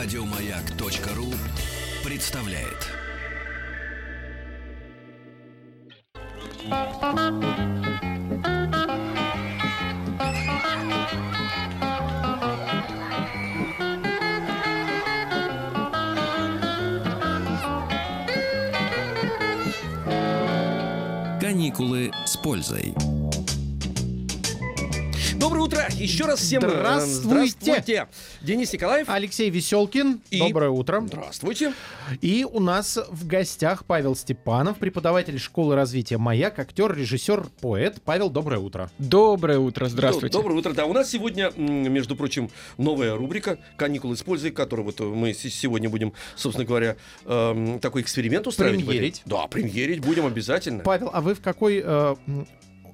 Радиомаяк.ру представляет. Каникулы с пользой. Доброе утро! Еще раз всем Здравствуйте. здравствуйте. Денис Николаев. Алексей Веселкин, И- доброе утро. Здравствуйте. И у нас в гостях Павел Степанов, преподаватель школы развития «Маяк», актер, режиссер, поэт. Павел, доброе утро. Доброе утро, здравствуйте. Доброе утро. Да, у нас сегодня, между прочим, новая рубрика «Каникулы с пользой», которую вот мы сегодня будем, собственно говоря, эм, такой эксперимент устраивать. Премьерить. Да, премьерить будем обязательно. Павел, а вы в какой э,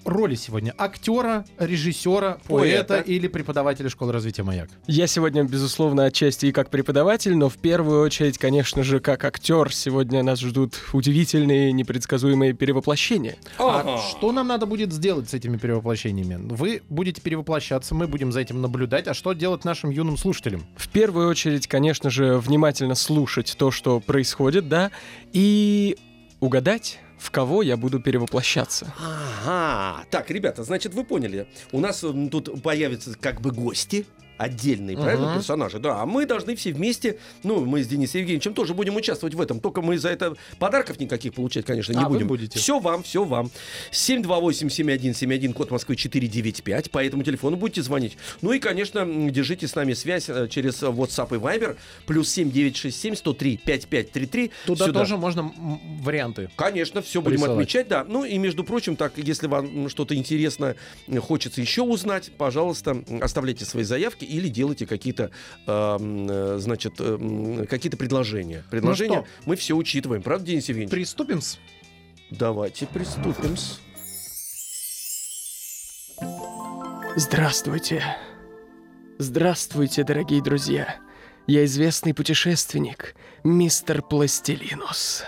роли сегодня? Актера, режиссера, поэта, Поэта. или преподавателя школы развития «Маяк»? Я сегодня, безусловно, отчасти и как преподаватель, но в первую очередь, конечно же, как актер. Сегодня нас ждут удивительные, непредсказуемые перевоплощения. А что нам надо будет сделать с этими перевоплощениями? Вы будете перевоплощаться, мы будем за этим наблюдать. А что делать нашим юным слушателям? В первую очередь, конечно же, внимательно слушать то, что происходит, да, и угадать, в кого я буду перевоплощаться. Ага. Так, ребята, значит, вы поняли. У нас тут появятся как бы гости. Отдельные, правильно, Мгм. персонажи, да. А мы должны все вместе, ну, мы с Денисом Евгеньевичем тоже будем участвовать в этом. Только мы за это подарков никаких получать, конечно, не А, будем. будете. Все вам, все вам. 728-7171, код Москвы 495. По этому телефону будете звонить. Ну и, конечно, держите с нами связь э, через WhatsApp и Viber. Плюс 7967 103 5533. Туда Сюда. тоже можно варианты. Конечно, все будем Присылать. отмечать, да. Ну и, между прочим, так, если вам что-то интересное хочется еще узнать, пожалуйста, оставляйте свои заявки или делайте какие-то, э, значит, э, какие-то предложения. Предложения что? мы все учитываем, правда, Денис Евгеньевич? Приступим с... Давайте приступим. Здравствуйте. Здравствуйте, дорогие друзья. Я известный путешественник, мистер Пластилинус.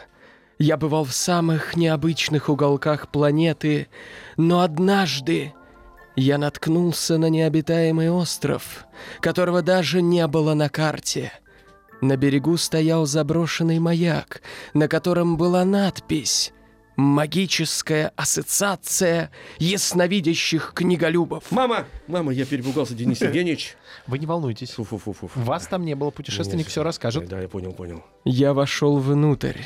Я бывал в самых необычных уголках планеты, но однажды я наткнулся на необитаемый остров, которого даже не было на карте. На берегу стоял заброшенный маяк, на котором была надпись «Магическая ассоциация ясновидящих книголюбов». Мама, мама, я перепугался, Денис Евгеньевич. Вы не волнуйтесь. Фу-фу-фу-фу. Вас там не было, путешественник все расскажет. Да, я понял, понял. Я вошел внутрь.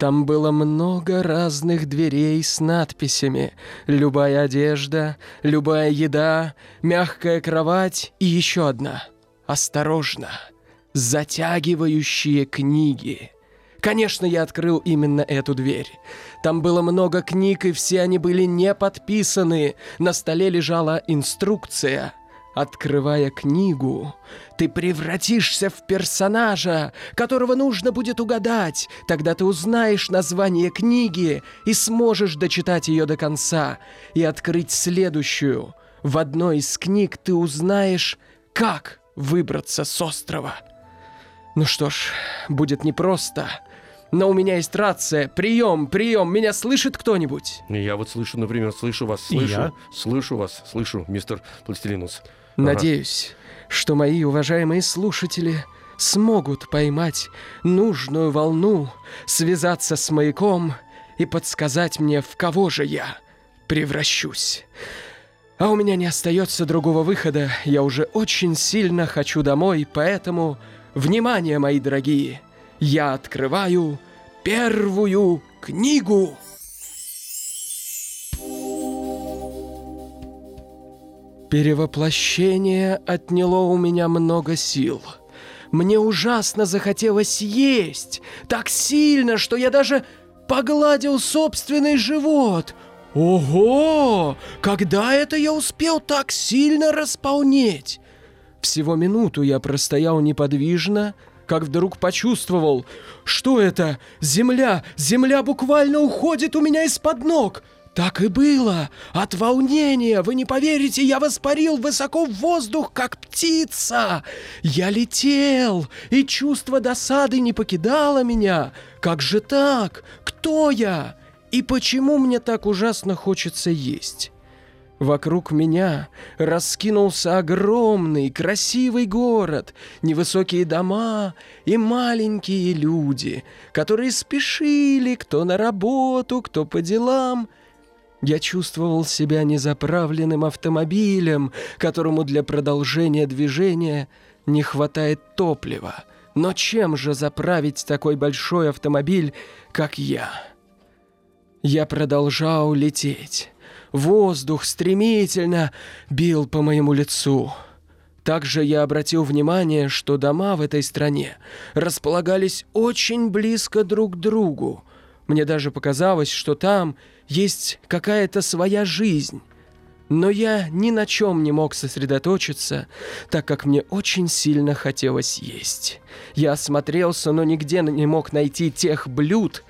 Там было много разных дверей с надписями. Любая одежда, любая еда, мягкая кровать и еще одна. Осторожно. Затягивающие книги. Конечно, я открыл именно эту дверь. Там было много книг, и все они были не подписаны. На столе лежала инструкция. Открывая книгу, ты превратишься в персонажа, которого нужно будет угадать. Тогда ты узнаешь название книги и сможешь дочитать ее до конца и открыть следующую. В одной из книг ты узнаешь, как выбраться с острова. Ну что ж, будет непросто. Но у меня есть рация. Прием, прием. Меня слышит кто-нибудь? Я вот слышу, например, слышу вас, слышу, я. слышу вас, слышу, мистер Пластилинус. Ага. Надеюсь, что мои уважаемые слушатели смогут поймать нужную волну, связаться с маяком и подсказать мне, в кого же я превращусь. А у меня не остается другого выхода. Я уже очень сильно хочу домой, поэтому, внимание, мои дорогие, я открываю первую книгу. Перевоплощение отняло у меня много сил. Мне ужасно захотелось есть. Так сильно, что я даже погладил собственный живот. Ого! Когда это я успел так сильно располнеть? Всего минуту я простоял неподвижно, как вдруг почувствовал, что это? Земля! Земля буквально уходит у меня из-под ног! Так и было. От волнения, вы не поверите, я воспарил высоко в воздух, как птица. Я летел, и чувство досады не покидало меня. Как же так? Кто я? И почему мне так ужасно хочется есть? Вокруг меня раскинулся огромный, красивый город, невысокие дома и маленькие люди, которые спешили кто на работу, кто по делам. Я чувствовал себя незаправленным автомобилем, которому для продолжения движения не хватает топлива. Но чем же заправить такой большой автомобиль, как я? Я продолжал лететь. Воздух стремительно бил по моему лицу. Также я обратил внимание, что дома в этой стране располагались очень близко друг к другу. Мне даже показалось, что там есть какая-то своя жизнь. Но я ни на чем не мог сосредоточиться, так как мне очень сильно хотелось есть. Я осмотрелся, но нигде не мог найти тех блюд,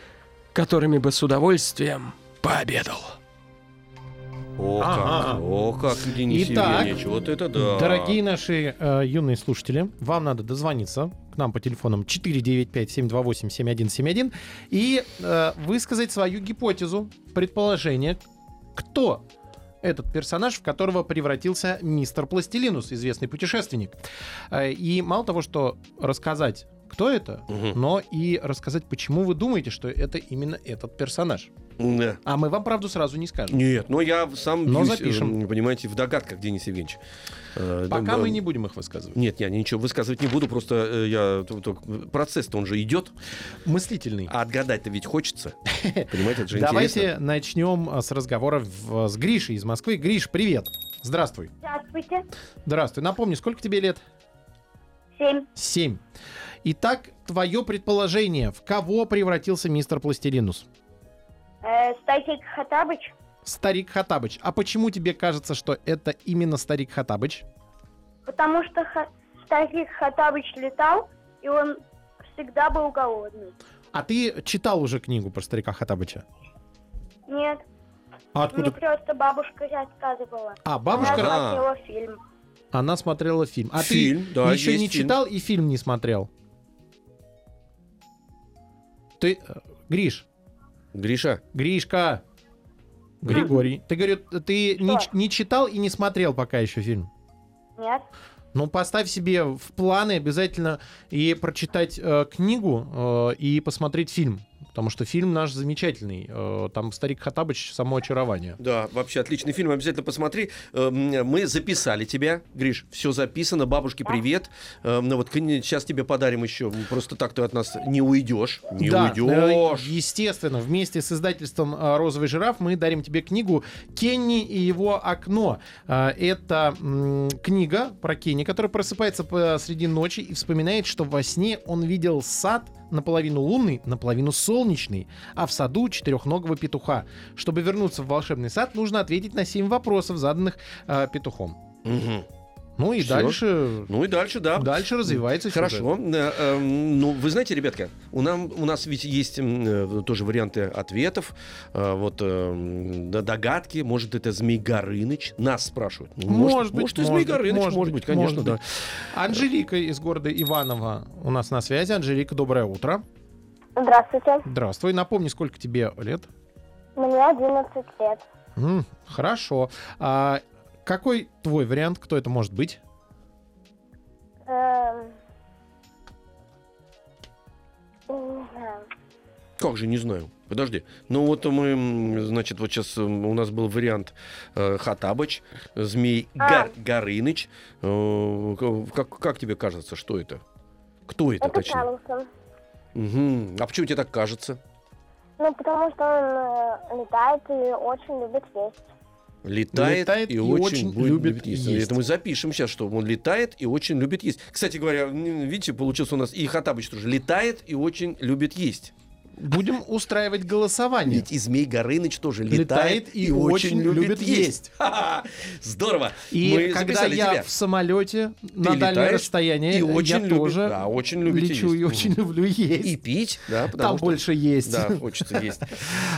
которыми бы с удовольствием пообедал. О, Ага. как, о, как, Денис Итак, Евгеньевич, вот это да. Дорогие наши э, юные слушатели, вам надо дозвониться к нам по телефонам 495-728-7171 и э, высказать свою гипотезу, предположение, кто этот персонаж, в которого превратился мистер Пластилинус, известный путешественник. Э, И мало того, что рассказать, кто это, Мгм. но и рассказать, почему вы думаете, что это именно этот персонаж. Да. А мы вам правду сразу не скажем. Нет, но я сам, Но бьюсь, запишем. э, понимаете, в догадках, Денис Евгеньевич. Э, Пока да, мы не будем их высказывать. Нет, я ничего высказывать не буду, просто э, я процесс-то он же идет, Мыслительный. а отгадать-то ведь хочется. Понимаете, это же Давайте интересно. начнем с разговора в- с Гришей из Москвы. Гриш, привет. Здравствуй. Здравствуйте. Здравствуй. Напомни, сколько тебе лет? Семь. Семь. Итак, твое предположение, в кого превратился мистер Пластилинус? Э, Стасик Хатабыч. Старик Хатабыч. А почему тебе кажется, что это именно старик Хатабыч? Потому что Ха- Стасик Хатабыч летал, и он всегда был голодный. А ты читал уже книгу про старика Хатабыча? Нет, А мне откуда? просто бабушка рассказывала. А, Она бабушка, Ага. смотрела фильм. она смотрела фильм. А Фильм, ты да, еще есть не фильм. читал и фильм не смотрел? Ты, э, Гриш, Гриша, Гришка. Григорий. Ты, говорю, ты не, не читал и не смотрел пока еще фильм? Нет. Ну, поставь себе в планы обязательно и прочитать э, книгу, э, и посмотреть фильм. Потому что фильм наш замечательный. Э, там «Старик Хатабыч» само очарование. да, вообще отличный фильм, обязательно посмотри. Эм, Мы записали тебя, Гриш, все записано, бабушке привет. Эм, Ну вот сейчас тебе подарим еще, просто так ты от нас не уйдешь, не да, э, уйдешь. естественно, вместе с издательством э, «Розовый жираф» мы дарим тебе книгу «Кенни и его окно». Это книга про Кенни, который просыпается посреди ночи и вспоминает, что во сне он видел сад наполовину лунный, наполовину солнечный, а в саду четырехногого петуха. Чтобы вернуться в волшебный сад, нужно ответить на семь вопросов, заданных э, петухом. Мгм. Ну и Всё. дальше... Ну и дальше, да. Дальше развивается. Хорошо. Э, эм, Ну, вы знаете, ребятка, у, нам, у нас ведь есть э, тоже варианты ответов, э, вот догадки. Может, это Змей Горыныч? Нас спрашивают. Ну, Может быть, может, и может Змей быть, Горыныч, может может, быть, быть, конечно, может да. быть. Анжелика из города Иваново у нас на связи. Анжелика, доброе утро. Здравствуйте. Здравствуй. Напомни, сколько тебе лет? Мне 11 лет. Хорошо. А какой твой вариант? Кто это может быть? Эм, Не знаю. Как же, не знаю. Подожди. Ну вот мы, значит, вот сейчас у нас был вариант э, Хатабыч, Змей А. Гор- Горыныч. Э, как, как тебе кажется, что это? Кто это, Это точнее? Карлсон. Мгм. А почему тебе так кажется? Ну, потому что он э, летает и очень любит есть. Летает, Летает и, и очень, очень любит любит есть. есть. Это мы запишем сейчас, что он летает и очень любит есть. Кстати говоря, видите, получился у нас и Хатабыч тоже летает и очень любит есть. Будем устраивать голосование. Ведь и Змей Горыныч тоже летает, Летает и очень любит есть. Ха-ха! Здорово! И Мы когда я тебя. в самолете на дальнее расстояние, и очень я любит- тоже да, очень любите лечу есть. и очень люблю есть. И пить, да, Там что... больше есть. Да, хочется есть.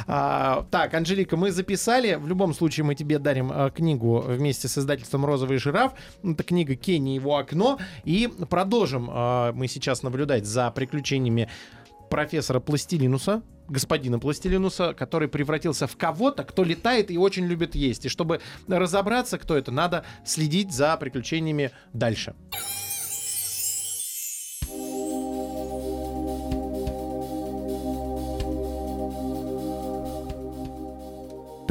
А, так, Анжелика, мы записали. В любом случае мы тебе дарим а, книгу вместе с издательством «Розовый жираф». Это книга «Кенни и его окно». И продолжим а, мы сейчас наблюдать за приключениями профессора Пластилинуса, господина Пластилинуса, который превратился в кого-то, кто летает и очень любит есть. И чтобы разобраться, кто это, надо следить за приключениями дальше.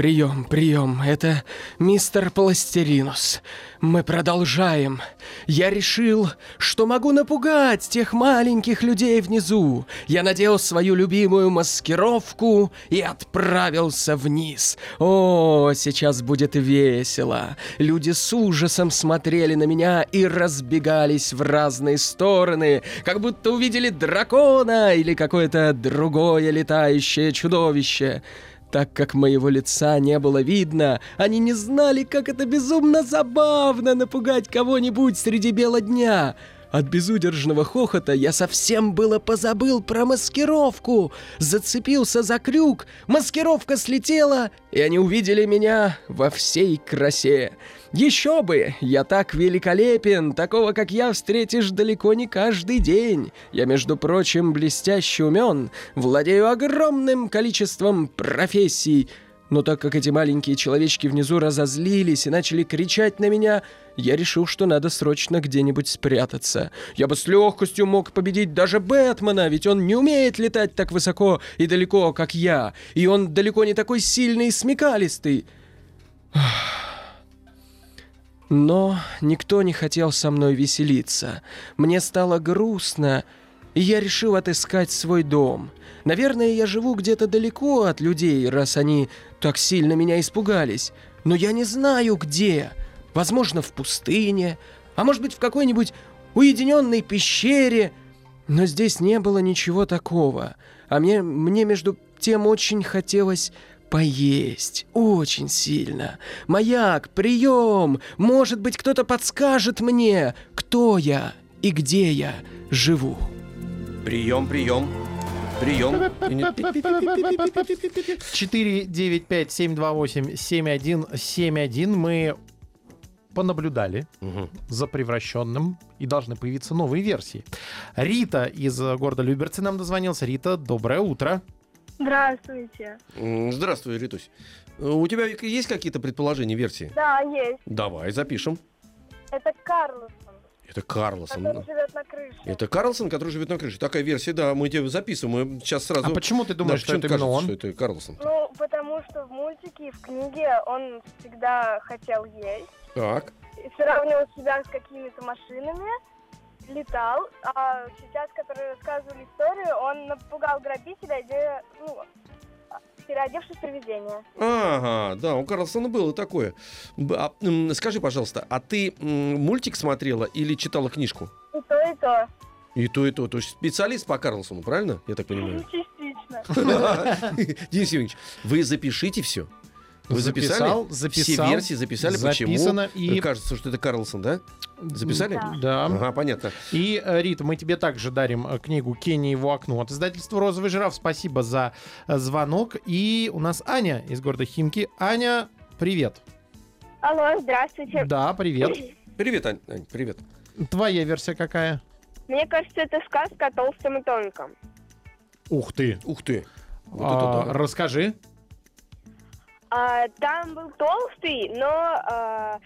Прием, прием, это мистер Пластеринус. Мы продолжаем. Я решил, что могу напугать тех маленьких людей внизу. Я надел свою любимую маскировку и отправился вниз. О, сейчас будет весело. Люди с ужасом смотрели на меня и разбегались в разные стороны, как будто увидели дракона или какое-то другое летающее чудовище. Так как моего лица не было видно, они не знали, как это безумно забавно напугать кого-нибудь среди бела дня. От безудержного хохота я совсем было позабыл про маскировку. Зацепился за крюк, маскировка слетела, и они увидели меня во всей красе. Еще бы! Я так великолепен! Такого, как я, встретишь далеко не каждый день. Я, между прочим, блестяще умен, владею огромным количеством профессий. Но так как эти маленькие человечки внизу разозлились и начали кричать на меня, я решил, что надо срочно где-нибудь спрятаться. Я бы с легкостью мог победить даже Бэтмена, ведь он не умеет летать так высоко и далеко, как я, и он далеко не такой сильный и смекалистый. Но никто не хотел со мной веселиться. Мне стало грустно, и я решил отыскать свой дом. Наверное, я живу где-то далеко от людей, раз они так сильно меня испугались. Но я не знаю, где. Возможно, в пустыне, а может быть, в какой-нибудь уединенной пещере. Но здесь не было ничего такого. А мне, мне между тем очень хотелось поесть. Очень сильно. Маяк, прием! Может быть, кто-то подскажет мне, кто я и где я живу. Прием, прием. Прием. 495-728-7171 мы понаблюдали Мгм. за превращенным и должны появиться новые версии. Рита из города Люберцы нам дозвонился. Рита, доброе утро. Здравствуйте. Здравствуй, Ритусь. У тебя есть какие-то предположения, версии? Да, есть. Давай, запишем. Это Карлсон, Это Карлсон. который живет на крыше. Это Карлсон, который живет на крыше. Такая версия, да, мы тебе записываем. Мы сейчас сразу... А почему ты думаешь, Да, что это именно кажется, он? что это Карлсон? Ну, потому что в мультике и в книге он всегда хотел есть. Так. И сравнивал себя с какими-то машинами, летал. А сейчас, которые рассказывали историю, он напугал грабителя, где, ну, переодевшись в привидение. Ага, да, у Карлсона было такое. А, скажи, пожалуйста, а ты мультик смотрела или читала книжку? И то, и то. И то, и то. То есть специалист по Карлсону, правильно? Я так понимаю. Частично. Денис Евгеньевич, вы запишите все. Вы записали? Записал, записал, Все версии записали, записано, почему? и- Кажется, что это Карлсон, да? Записали? Да. Да. Ага, понятно. И, э, Рита, мы тебе также дарим э, книгу «Кенни и его окно» от издательства «Розовый жираф». Спасибо за э, звонок. И у нас Аня из города Химки. Аня, привет. Алло, здравствуйте. Да, привет. Привет, Ань, Ань, привет. Твоя версия какая? Мне кажется, это сказка о толстом и тонком. Ух ты. Ух ты. Вот А, это да. Расскажи. А, там был толстый, но а,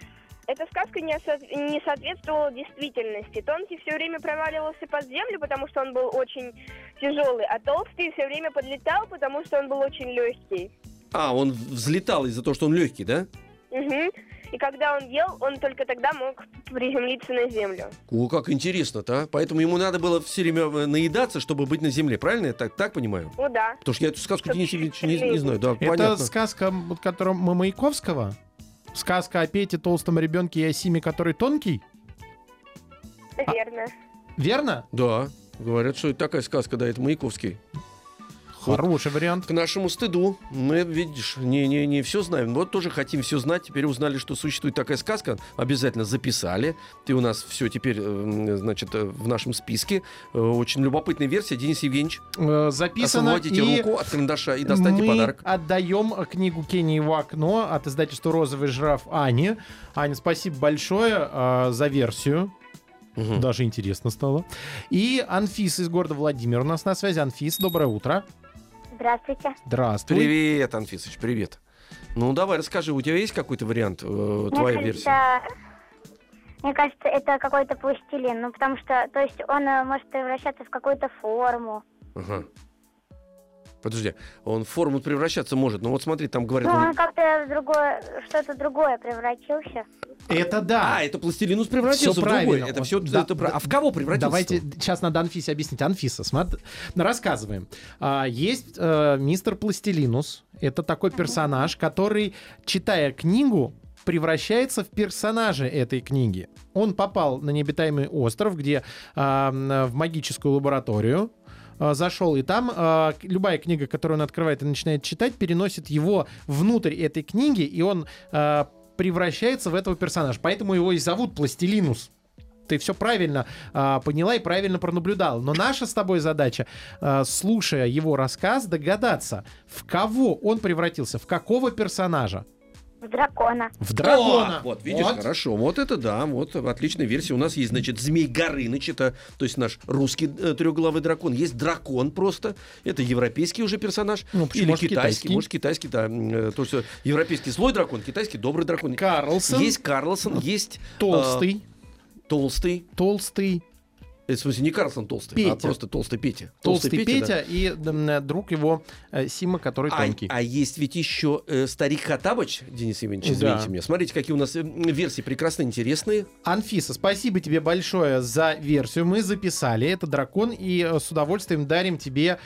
эта сказка не, со- не соответствовала действительности. Тонкий все время проваливался под землю, потому что он был очень тяжелый, а толстый все время подлетал, потому что он был очень легкий. А, он взлетал из-за того, что он легкий, да? Мгм. И когда он ел, он только тогда мог приземлиться на землю. О, как интересно-то, а? Поэтому ему надо было все время э, наедаться, чтобы быть на земле, правильно? Я так, так понимаю? Ну да. Потому что я эту сказку не, чуть-чуть не знаю. Да, Это понятно. сказка, мы Маяковского? Сказка о Пете, толстом ребенке и о Симе, который тонкий? А- Верно. Верно? Да, говорят, что это такая сказка, да, это Маяковский. Хороший вариант. К нашему стыду мы, видишь, не, не, не все знаем. Вот тоже хотим все знать. Теперь узнали, что существует такая сказка. Обязательно записали. Ты у нас все теперь, э, значит, э, в нашем списке. Э, Очень любопытная версия. Денис Евгеньевич, Э, Записано. освободите и руку от карандаша и достаньте мы подарок. отдаем книгу Кенни его окно от издательства «Розовый жираф» Ане. Аня, спасибо большое э, за версию. Мгм. Даже интересно стало. И Анфиса из города Владимир у нас на связи. Анфис, доброе утро. Здравствуйте. Здравствуй. Привет, Анфисыч, привет. Ну, давай, расскажи, у тебя есть какой-то вариант, э, твоя версия? Мне кажется, это какой-то пластилин. Ну, потому что, то есть, он э, может превращаться в какую-то форму. Ага. Подожди, он в форму превращаться может. Ну вот смотри, там говорят... Ну, он- он как-то в другое, что-то другое превратился. Это да. А, это пластилинус превратился Всё в другой. правильно. Это Вот, все... да, это да. А в кого превратился? Давайте сейчас надо Анфисе объяснить. Анфиса, смотри, рассказываем. А, есть э, мистер Пластилинус. Это такой персонаж, который, читая книгу, превращается в персонажа этой книги. Он попал на необитаемый остров, где а, м, в магическую лабораторию а, зашел, и там к- любая книга, которую он открывает и начинает читать, переносит его внутрь этой книги, и он а, превращается в этого персонажа. Поэтому его и зовут Пластилинус ты все правильно а, поняла и правильно пронаблюдала. Но наша с тобой задача, а, слушая его рассказ, догадаться, в кого он превратился, в какого персонажа. В дракона. В дракона. О, вот, видишь, Вот. хорошо. Вот это да, вот отличная версия. У нас есть, значит, Змей Горыныч, это, то есть наш русский э, трехглавый дракон. Есть дракон просто, это европейский уже персонаж. Ну, почему, Или может, китайский, китайский? может, китайский, да. э, То есть европейский злой дракон, китайский добрый дракон. Карлсон. Есть Карлсон, есть Толстый. э, толстый. толстый. Э, В смысле, не Карлсон толстый, а Петя. просто толстый Петя. Толстый, Петя, да. и э, друг его э, Сима, который А, тонкий. а есть ведь еще э, старик Хатабыч, Денис Евгеньевич, Да. извините меня. Смотрите, какие у нас версии прекрасные, интересные. Анфиса, спасибо тебе большое за версию. Мы записали. Это дракон. И с удовольствием дарим тебе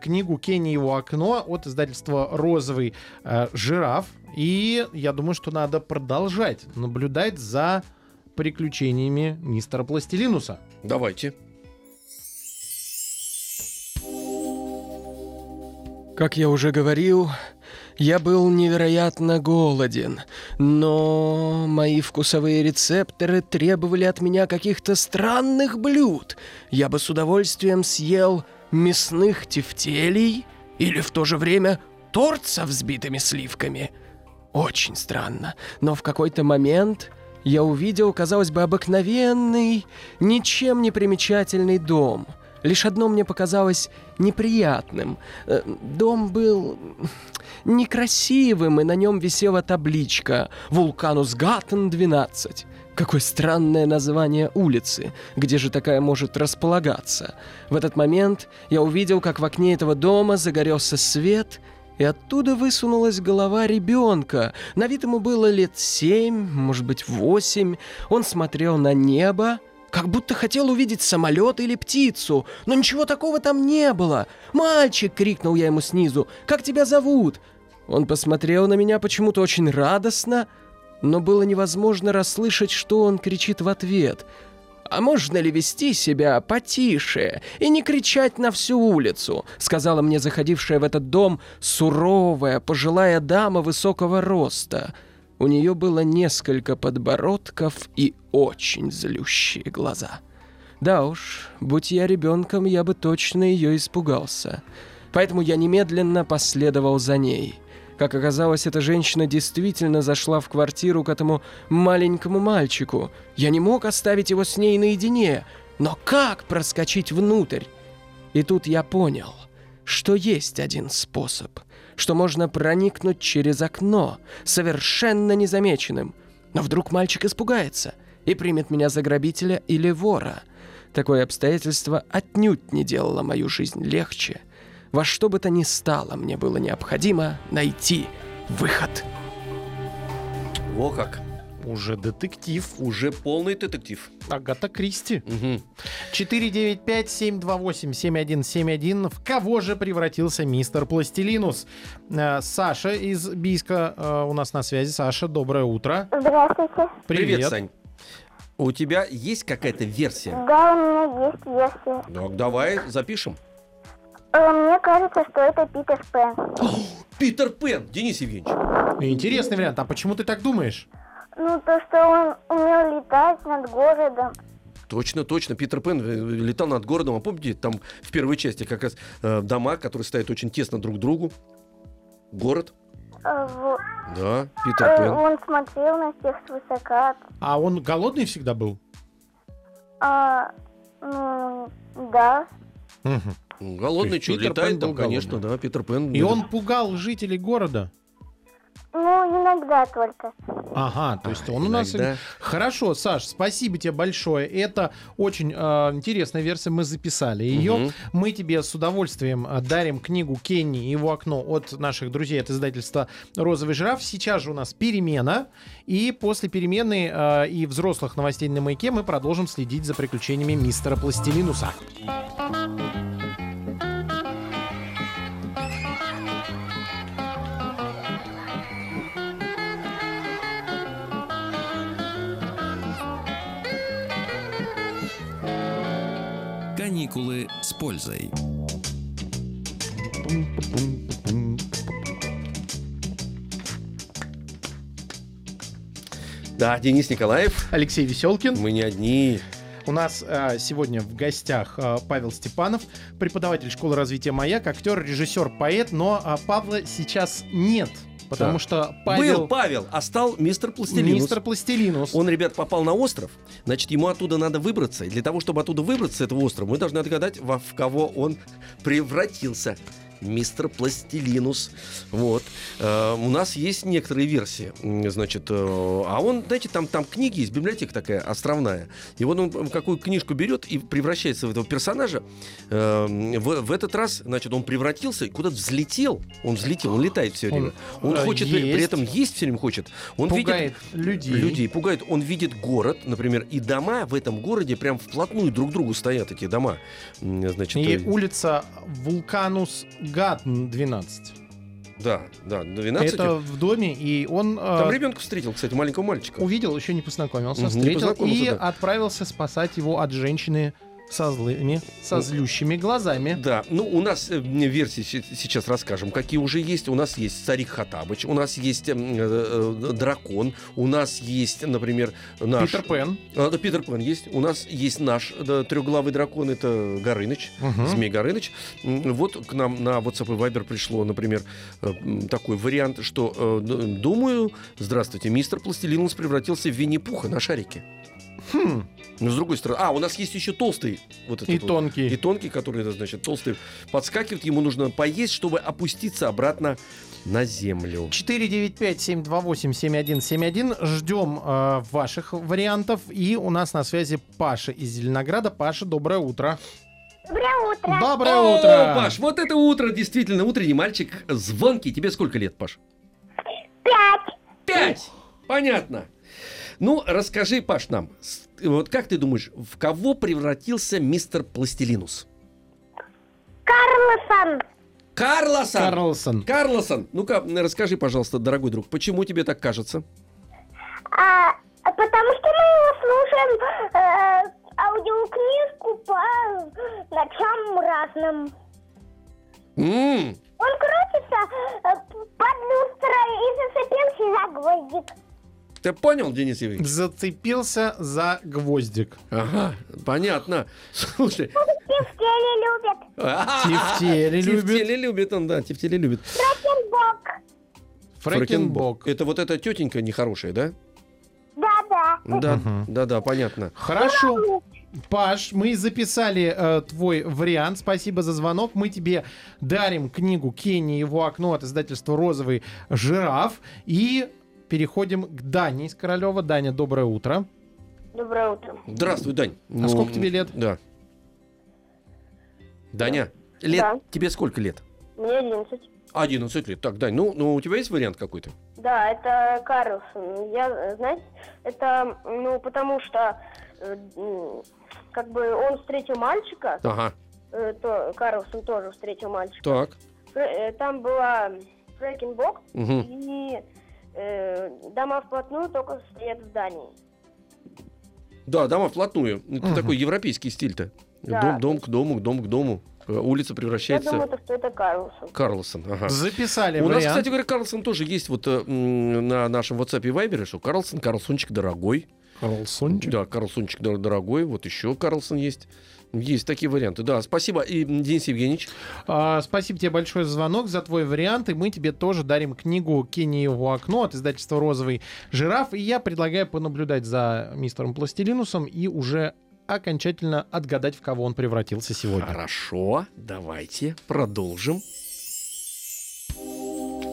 книгу Кенни его окно от издательства Розовый э, жираф. И я думаю, что надо продолжать наблюдать за приключениями мистера Пластилинуса. Давайте. Как я уже говорил, я был невероятно голоден, но мои вкусовые рецепторы требовали от меня каких-то странных блюд. Я бы с удовольствием съел мясных тефтелей или в то же время торт со взбитыми сливками. Очень странно, но в какой-то момент я увидел, казалось бы, обыкновенный, ничем не примечательный дом. Лишь одно мне показалось неприятным. Э, Дом был некрасивым, и на нем висела табличка «Вулканус Гаттен 12». Какое странное название улицы. Где же такая может располагаться? В этот момент я увидел, как в окне этого дома загорелся свет, и оттуда высунулась голова ребенка. На вид ему было лет семь, может быть, восемь. Он смотрел на небо, как будто хотел увидеть самолет или птицу, но ничего такого там не было. «Мальчик!» — крикнул я ему снизу. «Как тебя зовут?» Он посмотрел на меня почему-то очень радостно, но было невозможно расслышать, что он кричит в ответ. «А можно ли вести себя потише и не кричать на всю улицу?» — сказала мне заходившая в этот дом суровая, пожилая дама высокого роста. У нее было несколько подбородков и очень злющие глаза. Да уж, будь я ребенком, я бы точно ее испугался. Поэтому я немедленно последовал за ней. Как оказалось, эта женщина действительно зашла в квартиру к этому маленькому мальчику. Я не мог оставить его с ней наедине. Но как проскочить внутрь? И тут я понял, что есть один способ, что можно проникнуть через окно, совершенно незамеченным. Но вдруг мальчик испугается и примет меня за грабителя или вора. Такое обстоятельство отнюдь не делало мою жизнь легче. Во что бы то ни стало, мне было необходимо найти выход. Во как. Уже детектив. Уже полный детектив. Агата Кристи. Мгм. 495-728-7171. В кого же превратился мистер Пластилинус? Э, Саша из Бийска э, у нас на связи. Саша, доброе утро. Здравствуйте. Привет, Сань. У тебя есть какая-то версия? Да, у меня есть версия. Так, давай запишем. Э, Мне кажется, что это Питер Пен. Питер Пен, Денис Евгеньевич. Интересный вариант. А почему ты так думаешь? Ну, то, что он умел летать над городом. Точно, точно. Питер Пен э, летал над городом. А помните, там в первой части как раз э, дома, которые стоят очень тесно друг к другу. Город. Э, во- Да, Питер э, Пен. Он смотрел на всех свысока. А он голодный всегда был? А, ну, да. Мгм. Голодный, То что, летает Пен там, был конечно, да, Питер Пен. И он пугал жителей города. Ну, иногда только. Ага, то есть А, он у нас... иногда. Хорошо, Саш, спасибо тебе большое. Это очень э, интересная версия, мы записали ее. Мгм. Мы тебе с удовольствием э, дарим книгу Кенни и его окно от наших друзей от издательства «Розовый жираф». Сейчас же у нас перемена, и после перемены э, и взрослых новостей на маяке мы продолжим следить за приключениями мистера Пластилинуса. Каникулы с пользой. Да, Денис Николаев. Алексей Веселкин. Мы не одни. У нас э, сегодня в гостях э, Павел Степанов, преподаватель школы развития «Маяк», актер, режиссер, поэт, но э, Павла сейчас нет, потому Да. что Павел... Был Павел, а стал мистер Пластилинус. Мистер Пластилинус. Он, ребят, попал на остров, значит, ему оттуда надо выбраться. И для того, чтобы оттуда выбраться с этого острова, мы должны отгадать, во, в кого он превратился. Мистер Пластилинус. Вот. Э, у нас есть некоторые версии. Значит, э, а он, знаете, там, там книги есть, библиотека такая островная. И вот он какую книжку берет и превращается в этого персонажа. Э, в, в этот раз, значит, он превратился и куда-то взлетел. Он взлетел, он летает все время. Он, э, хочет, при, при есть. этом есть все время хочет. Он видит пугает людей. людей пугает. Он видит город, например, и дома в этом городе прям вплотную друг к другу стоят эти дома. Значит, И э, улица Вулканус Гатн 12. да, да, 12. Это в доме, и он э, Там ребенка встретил, кстати, маленького мальчика. увидел, еще не познакомился, не встретил познакомился, и да. отправился спасать его от женщины со злыми, со злющими глазами. Да, ну у нас э, версии се- сейчас расскажем, какие уже есть. У нас есть Царик Хатабыч, у нас есть м, э, э, дракон, у нас есть, например, наш... Питер Пен. А, да, Питер Пен есть. У нас есть наш да, трехглавый дракон, это Горыныч. Мгм. Змей Горыныч. Вот к нам на WhatsApp и Viber пришло, например, э, такой вариант, что, э, думаю, здравствуйте, мистер Пластилинус превратился в Винни-Пуха на шарике. Хм, Но с другой стороны, а, у нас есть еще толстый. Вот этот И вот. тонкий. И тонкий, который, значит, толстый, подскакивает, ему нужно поесть, чтобы опуститься обратно на землю. 495-728-7171. Ждем э, ваших вариантов. И у нас на связи Паша из Зеленограда. Паша, доброе утро. Доброе утро. Доброе О, утро. Паш, вот это утро, действительно, утренний мальчик звонкий. Тебе сколько лет, Паш? Пять. Пять! Понятно. Ну, расскажи, Паш, нам, вот как ты думаешь, в кого превратился мистер Пластилинус? Карлсон. Карлосон! Карлсон. Карлосон! Ну-ка, расскажи, пожалуйста, дорогой друг, почему тебе так кажется? А, потому что мы его слушаем э, аудиокнижку по ночам разным. М, Он крутится э, под люстрой и зацепился за гвоздик. Ты понял, Денис Евгеньевич? Зацепился за гвоздик. Ага, понятно. Слушай, Тефтели любят. Тефтели любит. Тефтели любит он, да, тефтели любит. Фрекенбок. Фрэкенбок. Это вот эта тетенька нехорошая, да? Да-да. Да, Мгм. да, да, понятно. Хорошо. Паш, мы записали э, твой вариант. Спасибо за звонок. Мы тебе дарим книгу Кенни и его окно от издательства Розовый жираф. И переходим к Дане из Королева. Даня, доброе утро. Доброе утро. Здравствуй, Дань. А сколько тебе лет? Да. Даня, лет, Да. тебе сколько лет? Мне 11. 11 лет. Так, Дань, ну, ну у тебя есть вариант какой-то? Да, это Карлсон. Я, знаете, это, ну, потому что, э, как бы он встретил мальчика, Ага, э, то Карлсон тоже встретил мальчика. так. Э, Там была Фрэкенбок, Угу. и э, дома вплотную только стоят в здании. Да, дома вплотную. Это Мгм. такой европейский стиль-то. Да. Дом, дом к дому, дом к дому. Э, Улица Я превращается думаю, то, что это Карлсон. Карлсон. Ага. Записали У нас, вариант. кстати говоря, Карлсон тоже есть вот э, на нашем WhatsApp и Viber, что Карлсон, Карлсончик дорогой. Карлсончик. Да, Карлсончик дор- дорогой. Вот еще Карлсон есть. Есть такие варианты. Да, спасибо. И Денис Евгеньевич. А, спасибо тебе большое за звонок, за твой вариант. И мы тебе тоже дарим книгу его окно от издательства Розовый жираф. И я предлагаю понаблюдать за мистером Пластилинусом и уже окончательно отгадать, в кого он превратился сегодня. Хорошо, давайте продолжим.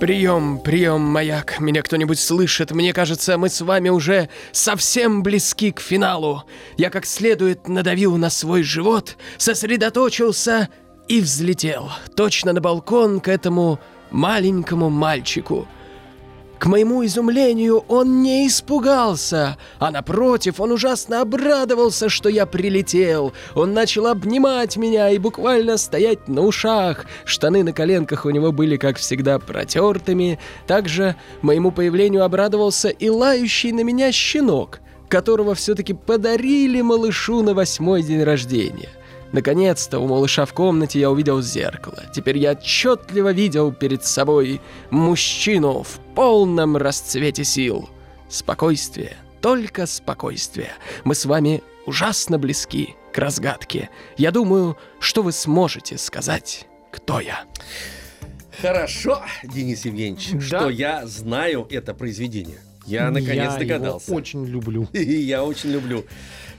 Прием, прием, маяк. Меня кто-нибудь слышит? Мне кажется, мы с вами уже совсем близки к финалу. Я как следует надавил на свой живот, сосредоточился и взлетел. Точно на балкон к этому маленькому мальчику. К моему изумлению, он не испугался, а напротив, он ужасно обрадовался, что я прилетел. Он начал обнимать меня и буквально стоять на ушах. Штаны на коленках у него были, как всегда, протертыми. Также моему появлению обрадовался и лающий на меня щенок, которого все-таки подарили малышу на восьмой день рождения. Наконец-то у малыша в комнате я увидел зеркало. Теперь я отчетливо видел перед собой мужчину в полном расцвете сил. Спокойствие, только спокойствие. Мы с вами ужасно близки к разгадке. Я думаю, что вы сможете сказать, кто я. Хорошо, Денис Евгеньевич, Да. что я знаю это произведение. Я наконец его догадался. очень люблю. И я очень люблю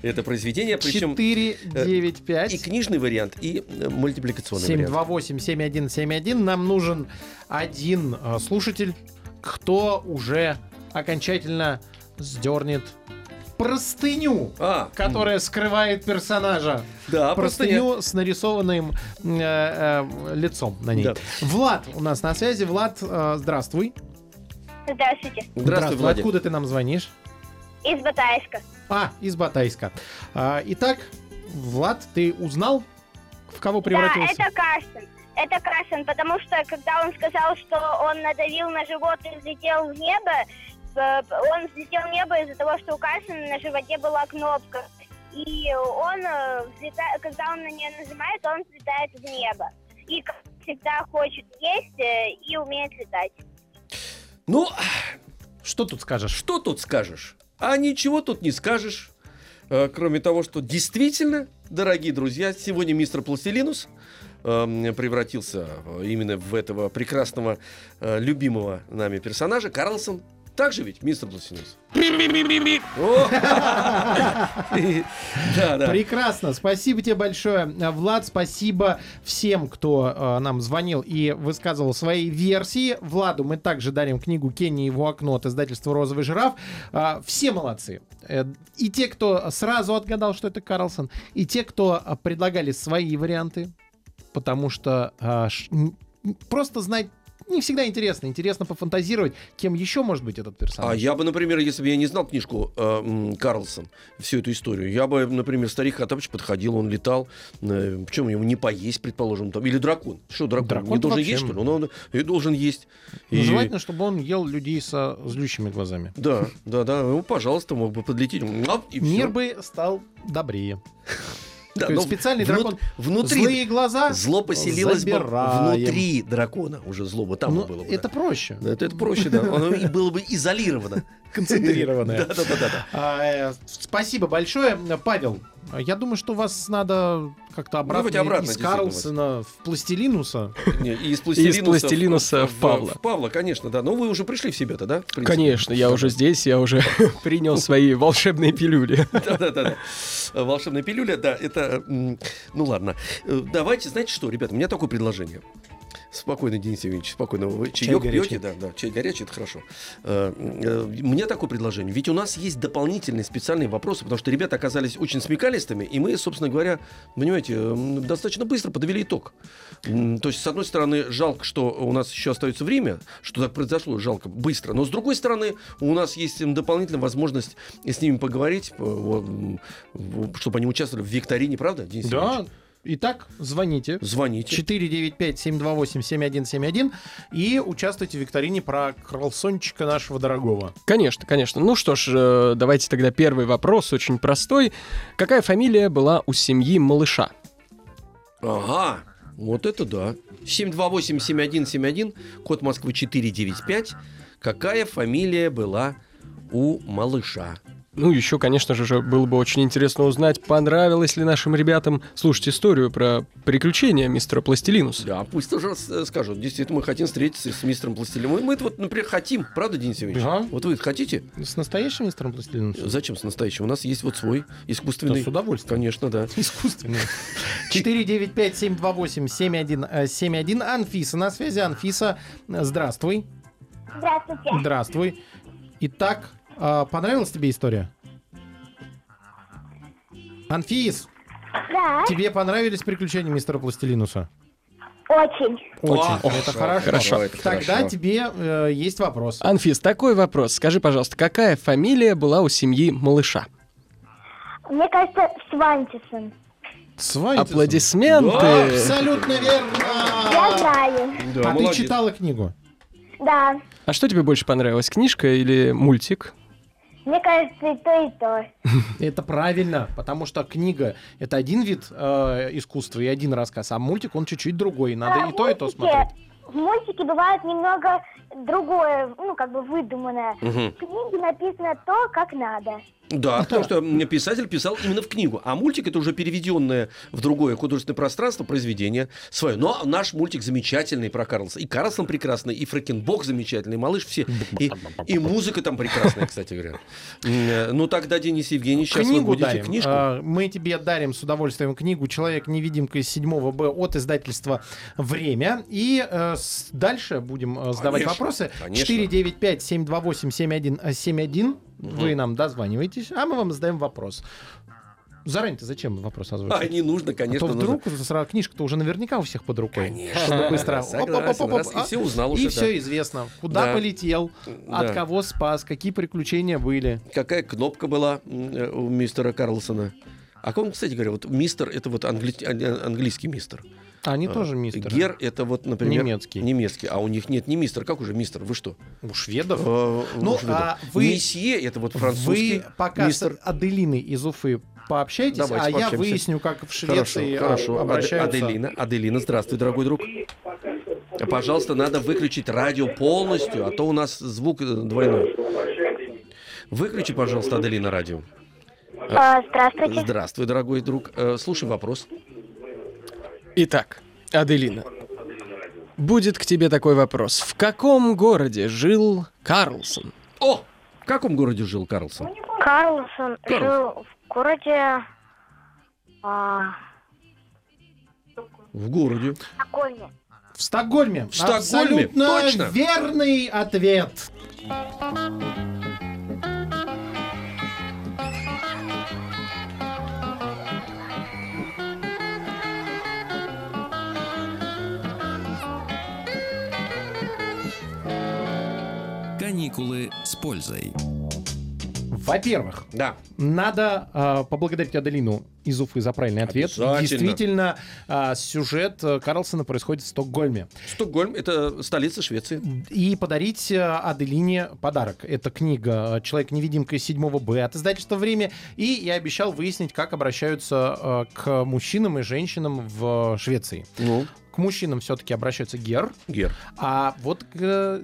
это произведение, причем 4, 9, 5. и книжный вариант, и э, мультипликационный вариант. 728-7171. Нам нужен один э, слушатель, кто уже окончательно сдернет простыню, А, которая скрывает персонажа. да, простыню с нарисованным э, э, лицом на ней. Да. Влад у нас на связи. Влад, э, здравствуй. Здравствуйте. Здравствуй, Владик. Откуда ты нам звонишь? Из Батайска. А, из Батайска. А, итак, Влад, ты узнал, в кого превратился? Да, это Карсен. Это Карсен, потому что когда он сказал, что он надавил на живот и взлетел в небо, э, он взлетел в небо из-за того, что у Карсена на животе была кнопка. И он, э, взлета- когда он на нее нажимает, он взлетает в небо. И всегда хочет есть э, и умеет летать. Ну, Что тут скажешь? что тут скажешь? А ничего тут не скажешь. Кроме того, что действительно, дорогие друзья, сегодня мистер Пластилинус эм, превратился э, именно в этого прекрасного, э, любимого нами персонажа Карлсон. Так же ведь, мистер да. Прекрасно, спасибо тебе большое, Э, Влад, спасибо всем, кто нам звонил и высказывал свои версии. Владу мы также дарим книгу Кенни и его окно от издательства «Розовый жираф». Все молодцы. И те, кто сразу отгадал, что это Карлсон, и те, кто предлагали свои варианты, потому что э, ш- просто знать не всегда интересно. Интересно пофантазировать, кем еще может быть этот персонаж. А я бы, например, если бы я не знал книжку э, Карлсон, всю эту историю, я бы, например, старик Хаттабыч подходил, он летал, э, причем ему не поесть, предположим, там, или дракон. Что дракон? Дракон не должен вообще- есть, что ли? Он, он и должен есть. Ну, И- Желательно, чтобы он ел людей со злющими глазами. Да, да, да. Ну, пожалуйста, мог бы подлететь. И Мир бы стал добрее. Да, То есть но специальный внут- дракон. Внутри Злые глаза. зло поселилось бы внутри дракона. Уже зло бы там Ну, было бы. это проще. да. это, это проще, да. Оно и было бы изолировано. Концентрированное. Да, да, да, да. А, э, Спасибо большое, Павел. Я думаю, что вас надо как-то обратно, Давайте обратно, из Карлсона в Пластилинуса. Не, и из пластилинуса, пластилинуса в Павла. В Павла, конечно, да. Но вы уже пришли в себя-то, да? Конечно, я уже здесь, я уже принял свои волшебные пилюли. Да-да-да. Волшебная пилюля, да, это... Ну ладно. Э, Давайте, знаете что, ребята, у меня такое предложение. Спокойно, Денис Евгеньевич, спокойно. Вы чаек горячий. пьете? Да, да, чай горячий, это хорошо. Э, э, Мне такое предложение. Ведь у нас есть дополнительные специальные вопросы, потому что ребята оказались очень смекалистыми, и мы, собственно говоря, понимаете, м, достаточно быстро подвели итог. То есть, с одной стороны, жалко, что у нас еще остается время, что так произошло, жалко, быстро. Но с другой стороны, у нас есть дополнительная возможность с ними поговорить, э, чтобы они участвовали в викторине, правда, Денис Да. Евгеньевич? Итак, звоните. Звоните. 495-728-7171 и участвуйте в викторине про Карлсончика нашего дорогого. Конечно, конечно. Ну что ж, э, давайте тогда первый вопрос, очень простой. Какая фамилия была у семьи малыша? Ага, вот это да. 728-7171, код Москвы 495. Какая фамилия была у малыша? Ну, еще, конечно же, было бы очень интересно узнать, понравилось ли нашим ребятам слушать историю про приключения мистера Пластилинуса. Да, пусть тоже с- скажут. Действительно, мы хотим встретиться с мистером Пластилином. Мы, мы вот, например, хотим, правда, Денис Евгеньевич? Да. Вот вы хотите? С настоящим мистером Пластилинусом? Зачем с настоящим? У нас есть вот свой искусственный. Да, с удовольствием. Конечно, да. Искусственный. 495-728-7171. Анфиса на связи. Анфиса, здравствуй. Здравствуйте. Здравствуй. Итак, а, понравилась тебе история? Анфис, Да, тебе понравились приключения мистера Пластилинуса? очень. Очень. О, это хорошо, хорошо. это Тогда хорошо. тебе э, есть вопрос. Анфис, такой вопрос. Скажи, пожалуйста, какая фамилия была у семьи малыша? Мне кажется, Свантисон. Свантисон. Аплодисменты! Да, Абсолютно верно. Я знаю. Да, а молодец. ты читала книгу? Да. А что тебе больше понравилось, книжка или мультик? Мне кажется, и то, и то. Это правильно, потому что книга это один вид э, искусства и один рассказ, а мультик он чуть-чуть другой. Надо А и то, и то смотреть. В мультике бывает немного другое, ну, как бы выдуманное. Мгм. В книге написано то, как надо. Да, потому что писатель писал именно в книгу. А мультик это уже переведенное в другое художественное пространство произведение свое. Но наш мультик замечательный про Карлса. И Карлсон прекрасный, и Фрэкенбок замечательный, и малыш все. И, и музыка там прекрасная, кстати говоря. Э, Ну тогда, Денис Евгеньевич, сейчас вы Книгу будете дарим. книжку. А, Мы тебе дарим с удовольствием книгу «Человек-невидимка» из 7 Б от издательства «Время». И э, с- дальше будем э, задавать Конечно, вопросы. конечно. 495-728-7171. Вы нам дозваниваетесь, а мы вам задаем вопрос. Заранее-то зачем вопрос А, озвучивать? не нужно, А конечно. то нужно. вдруг сразу книжка-то уже наверняка у всех под рукой. Конечно. Чтобы быстро. Согласен, раз, и а, все узнал И уже, да. все известно. Куда Да. полетел, от Да. кого спас, какие приключения были. Какая кнопка была э, у мистера Карлсона? А он, кстати говоря, вот мистер это вот англи- ан- английский мистер. А Они А, тоже мистер. Гер это вот, например, Немецкий. Немецкий. А у них нет не мистер. Как уже мистер? Вы что? У шведов. Э, Ну, у шведов. а вы- Месье это вот французский Вы пока мистер. с Аделиной из Уфы пообщайтесь, Давайте а я пообщаемся. выясню, как в Хорошо, Швеции а, хорошо. Ад- обращаются. Аделина, Аделина, здравствуй, дорогой друг. Пожалуйста, надо выключить радио полностью, а то у нас звук э, двойной. Выключи, пожалуйста, Аделина, радио. А, здравствуйте. Здравствуй, дорогой друг. Э, Слушай вопрос. Итак, Аделина, будет к тебе такой вопрос. В каком городе жил Карлсон? О! В каком городе жил Карлсон? Карлсон Карлсон. жил в городе... А, В городе. Стокгольме. В Стокгольме. В Стокгольме, Абсолютно точно. верный ответ. Каникулы с пользой. Во-первых, Да. надо а, поблагодарить Аделину из Уфы за правильный ответ. Действительно, а, сюжет э, Карлсона происходит в Стокгольме. Стокгольм это столица Швеции. И подарить э, Аделине подарок. Это книга «Человек-невидимка» из 7 Б от издательства «Время». И я обещал выяснить, как обращаются э, к мужчинам и женщинам в Швеции. Ну, К мужчинам все-таки обращаются гер, Гер. а вот к э,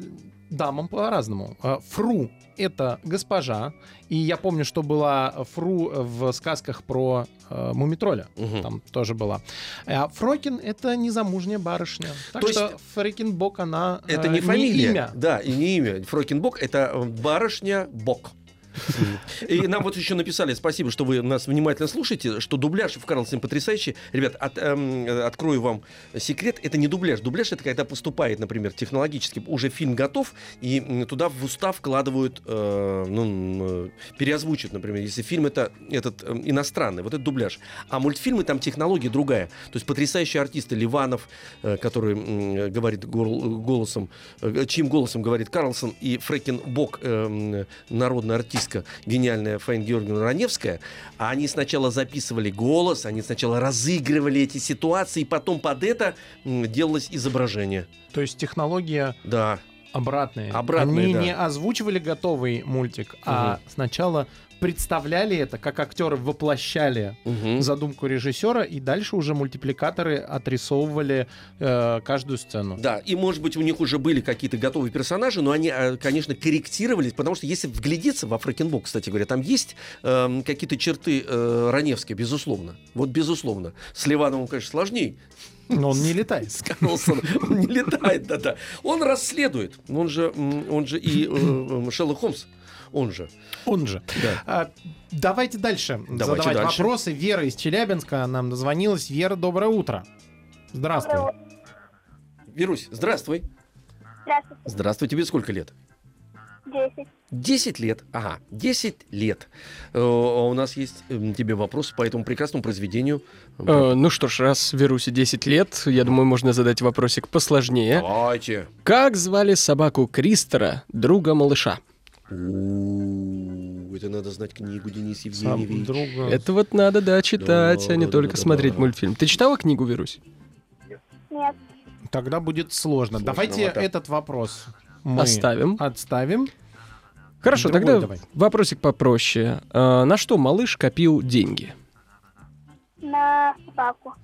дамам по-разному. Э, Фру — это госпожа. И я помню, что была фру в сказках про э, Мумитроля. Мгм. Там тоже была. А Фрокин — это незамужняя барышня. Так То что есть- Фрекенбок, она э, Это не фамилия. имя. Да, и не имя. Фрокенбок это э, барышня Бок. И нам вот еще написали, спасибо, что вы нас внимательно слушаете, что дубляж в Карлсоне потрясающий. Ребят, от- эм, э, открою вам секрет, это не дубляж. Дубляж это когда поступает, например, технологически, уже фильм готов, и туда в устав вкладывают, э, ну, э, переозвучивают, например, если фильм это этот э, иностранный, вот это дубляж. А мультфильмы там технология другая. То есть потрясающие артисты, Ливанов, э, который м, говорит гол- голосом, э, чьим голосом говорит Карлсон, и Фрекен Бок, э, м, народная артистка, гениальная Фаин Георгиевна Раневская, они сначала записывали голос, они сначала разыгрывали эти ситуации, и потом под это делалось изображение. То есть технология Да. Обратные. Обратные, Они да. не озвучивали готовый мультик, а сначала представляли это, как актеры воплощали Мгм. задумку режиссера, и дальше уже мультипликаторы отрисовывали э, каждую сцену. Да, и, может быть, у них уже были какие-то готовые персонажи, но они, э, конечно, корректировались, потому что если вглядеться во Фрэкенбок, кстати говоря, там есть эм, какие-то черты э, Раневские, безусловно. Вот безусловно. С Ливановым, конечно, сложнее. Но он не летает. С Карлсоном. Он не летает, да-да. Он расследует. Он же, он же и э, э, Шерлок Холмс. Он же. Он же. Да. А, давайте дальше Давайте задавать дальше. вопросы. Вера из Челябинска нам дозвонилась. Вера, доброе утро. Здравствуй. Верусь, здравствуй. Здравствуйте. Здравствуй, тебе сколько лет? Десять. 10 лет. Ага, 10 лет. Э, а у нас есть м, тебе вопрос по этому прекрасному произведению. Э, ну что ж, раз Верусе 10 лет, я думаю, можно задать вопросик посложнее. Давайте. Как звали собаку Кристера, друга малыша? У, Это надо знать книгу, Денис Сам Евгеньевич. друга. Это вот надо, да, читать, Да, а не да, только да, смотреть да. мультфильм. Ты читала книгу, Верусь? Нет. Тогда будет сложно. Давайте этот вопрос мы Оставим. отставим. Хорошо, Другой тогда давай. вопросик попроще. Э, на что малыш копил деньги? На собаку.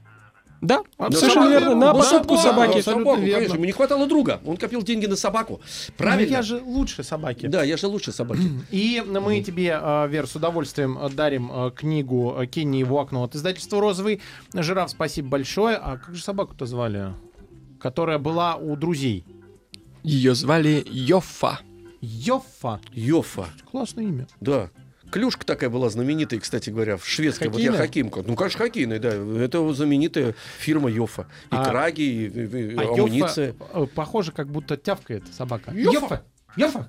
Да, На совершенно собаку. верно, на Ну, покупку собаку, собаки. Собаку, верно. конечно. Ему не хватало друга. Он копил деньги на собаку. Правильно? Ну, я же лучше собаки. Да, я же лучше собаки. И мы тебе, э, Вер, с удовольствием э, дарим э, книгу Кенни и его окно от издательства «Розовый». Жираф, спасибо большое. А как же собаку-то звали? Которая была у друзей. Ее звали Йоффа. Йоффа. Йофа. Классное имя. Да. Клюшка такая была знаменитая, кстати говоря, в шведской. Вот я Хоккейная? хоккейка. Ну, конечно, хоккейная, да. Это знаменитая фирма Йофа. И А- краги, и, и- и А амуниция. Йоффа э, похоже, как будто тявкает собака. Йоффа. Йоффа.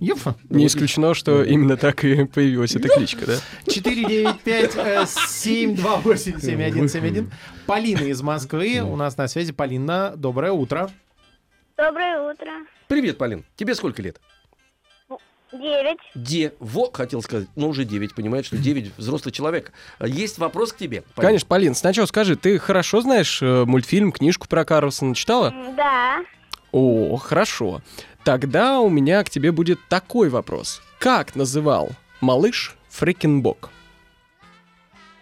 Йоффа. Не исключено, что именно так и появилась эта кличка, да? 495-728-7171. Полина из Москвы. У нас на связи. Полина, доброе утро. Доброе утро. Привет, Полин. Тебе сколько лет? Девять. Де. Во, хотел сказать. Ну, уже 9, понимаешь, что 9 взрослый человек. Есть вопрос к тебе? Полин? Конечно, Полин, сначала скажи, ты хорошо знаешь э, мультфильм, книжку про Карлсона читала? Да. О, хорошо. Тогда у меня к тебе будет такой вопрос. Как называл малыш Фрикенбок?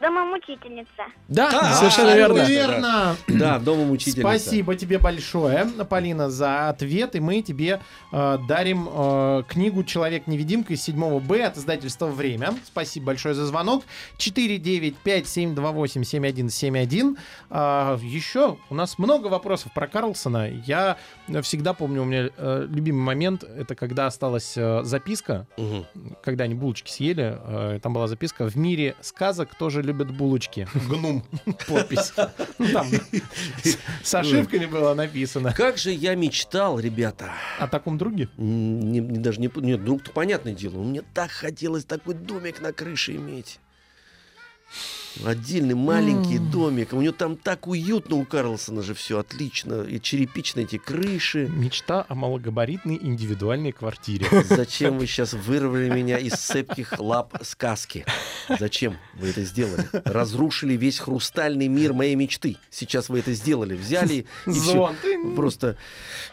Домомучительница. Да, А, совершенно абсолютно верно. Верно. Да, дома учительница. Спасибо тебе большое, Полина, за ответ. И мы тебе э, дарим э, книгу «Человек-невидимка» из 7 Б от издательства «Время». Спасибо большое за звонок. 495-728-7171. А, еще у нас много вопросов про Карлсона. Я всегда помню, у меня э, любимый момент, это когда осталась э, записка, Мгм. когда они булочки съели, э, там была записка «В мире сказок тоже любят булочки». Гнум. Подпись. Ну, Там с- с ошибками было написано. Как же я мечтал, ребята. О таком друге? Не- не- даже не... Нет, друг-то понятное дело. Мне так хотелось такой домик на крыше иметь. Отдельный маленький домик. У него там так уютно у Карлсона же все отлично. И черепичные эти крыши. Мечта о малогабаритной индивидуальной квартире. Зачем вы сейчас вырвали меня из цепких лап сказки? Зачем вы это сделали? Разрушили весь хрустальный мир моей мечты. Сейчас вы это сделали. Взяли и все. Просто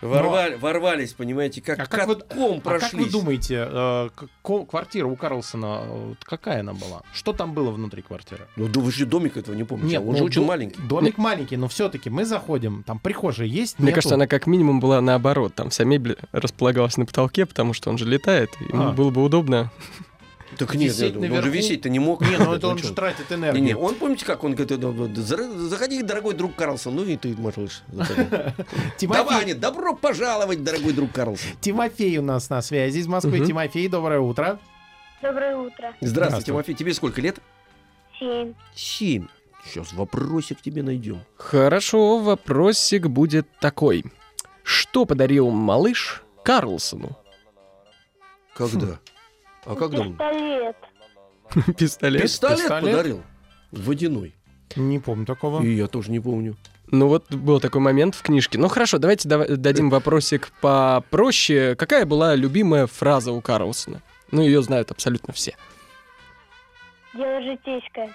ворвали- ворвались, понимаете, как А как вы- катком А как вы думаете, э, квартира у Карлсона, э, какая она была? Что там было внутри квартиры? Ну, вы же домик этого не помните. а он же ну, очень до- маленький. Домик маленький, но все-таки мы заходим, там прихожая есть, Мне нету? кажется, она как минимум была наоборот. Там вся мебель располагалась на потолке, потому что он же летает. Ему А. было бы удобно. Так нет, висеть нет, он же висеть-то не мог. Не, ну это он же тратит Не, энергию. не, он, помните, как он говорит, «Да, да, зара- заходи, дорогой друг Карлсон, ну и ты, малыш, заходи. Давай, добро пожаловать, дорогой друг Карлсон. Тимофей у нас на связи из Москвы. Тимофей, доброе утро. Доброе утро. Здравствуй. Тимофей, тебе сколько лет? Семь. Семь. Сейчас вопросик тебе найдем. Хорошо, вопросик будет такой. Что подарил малыш Карлсону? Когда? А когда он? Пистолет. Пистолет. Пистолет подарил. Водяной. Не помню такого. И я тоже не помню. Ну вот был такой момент в книжке. Ну хорошо, давайте дава- дадим вопросик попроще. Какая была любимая фраза у Карлсона? Ну, ее знают абсолютно все. Дело житейское.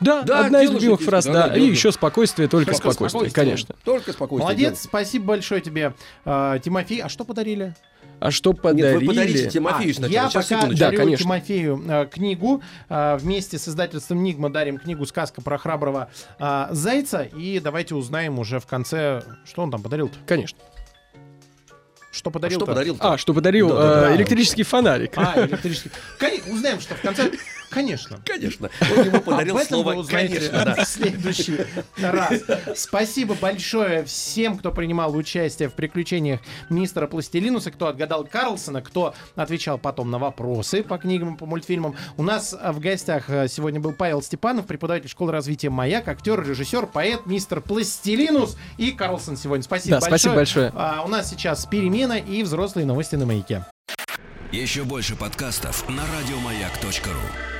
Да, Да, одна из дело любимых фраз, да, да. да, И дело. еще спокойствие, только, Только спокойствие, спокойствие. конечно. Только спокойствие. Молодец, спасибо большое тебе, э, Тимофей. А что подарили? А что Нет, подарили? вы подарите Тимофею А, сначала. Я Сейчас, пока секундочку. Да, дарю конечно. Тимофею э, книгу. Э, вместе с издательством «Нигма» дарим книгу «Сказка про храброго э, зайца». И давайте узнаем уже в конце, что он там подарил-то. Конечно. Что А подарил Что подарил? А, что подарил Да, да, э, да. электрический фонарик. А, электрический. Узнаем, что в конце... Конечно. Конечно. Он ему подарил слово вы узнаете «конечно». да. в следующий раз. Спасибо большое всем, кто принимал участие в приключениях мистера Пластилинуса, кто отгадал Карлсона, кто отвечал потом на вопросы по книгам и по мультфильмам. У нас а, в гостях а, сегодня был Павел Степанов, преподаватель школы развития «Маяк», актер, режиссер, поэт, мистер Пластилинус и Карлсон сегодня. Спасибо Да, большое. спасибо большое. А, у нас сейчас перемена и взрослые новости на «Маяке». Еще больше подкастов на радиомаяк.ру.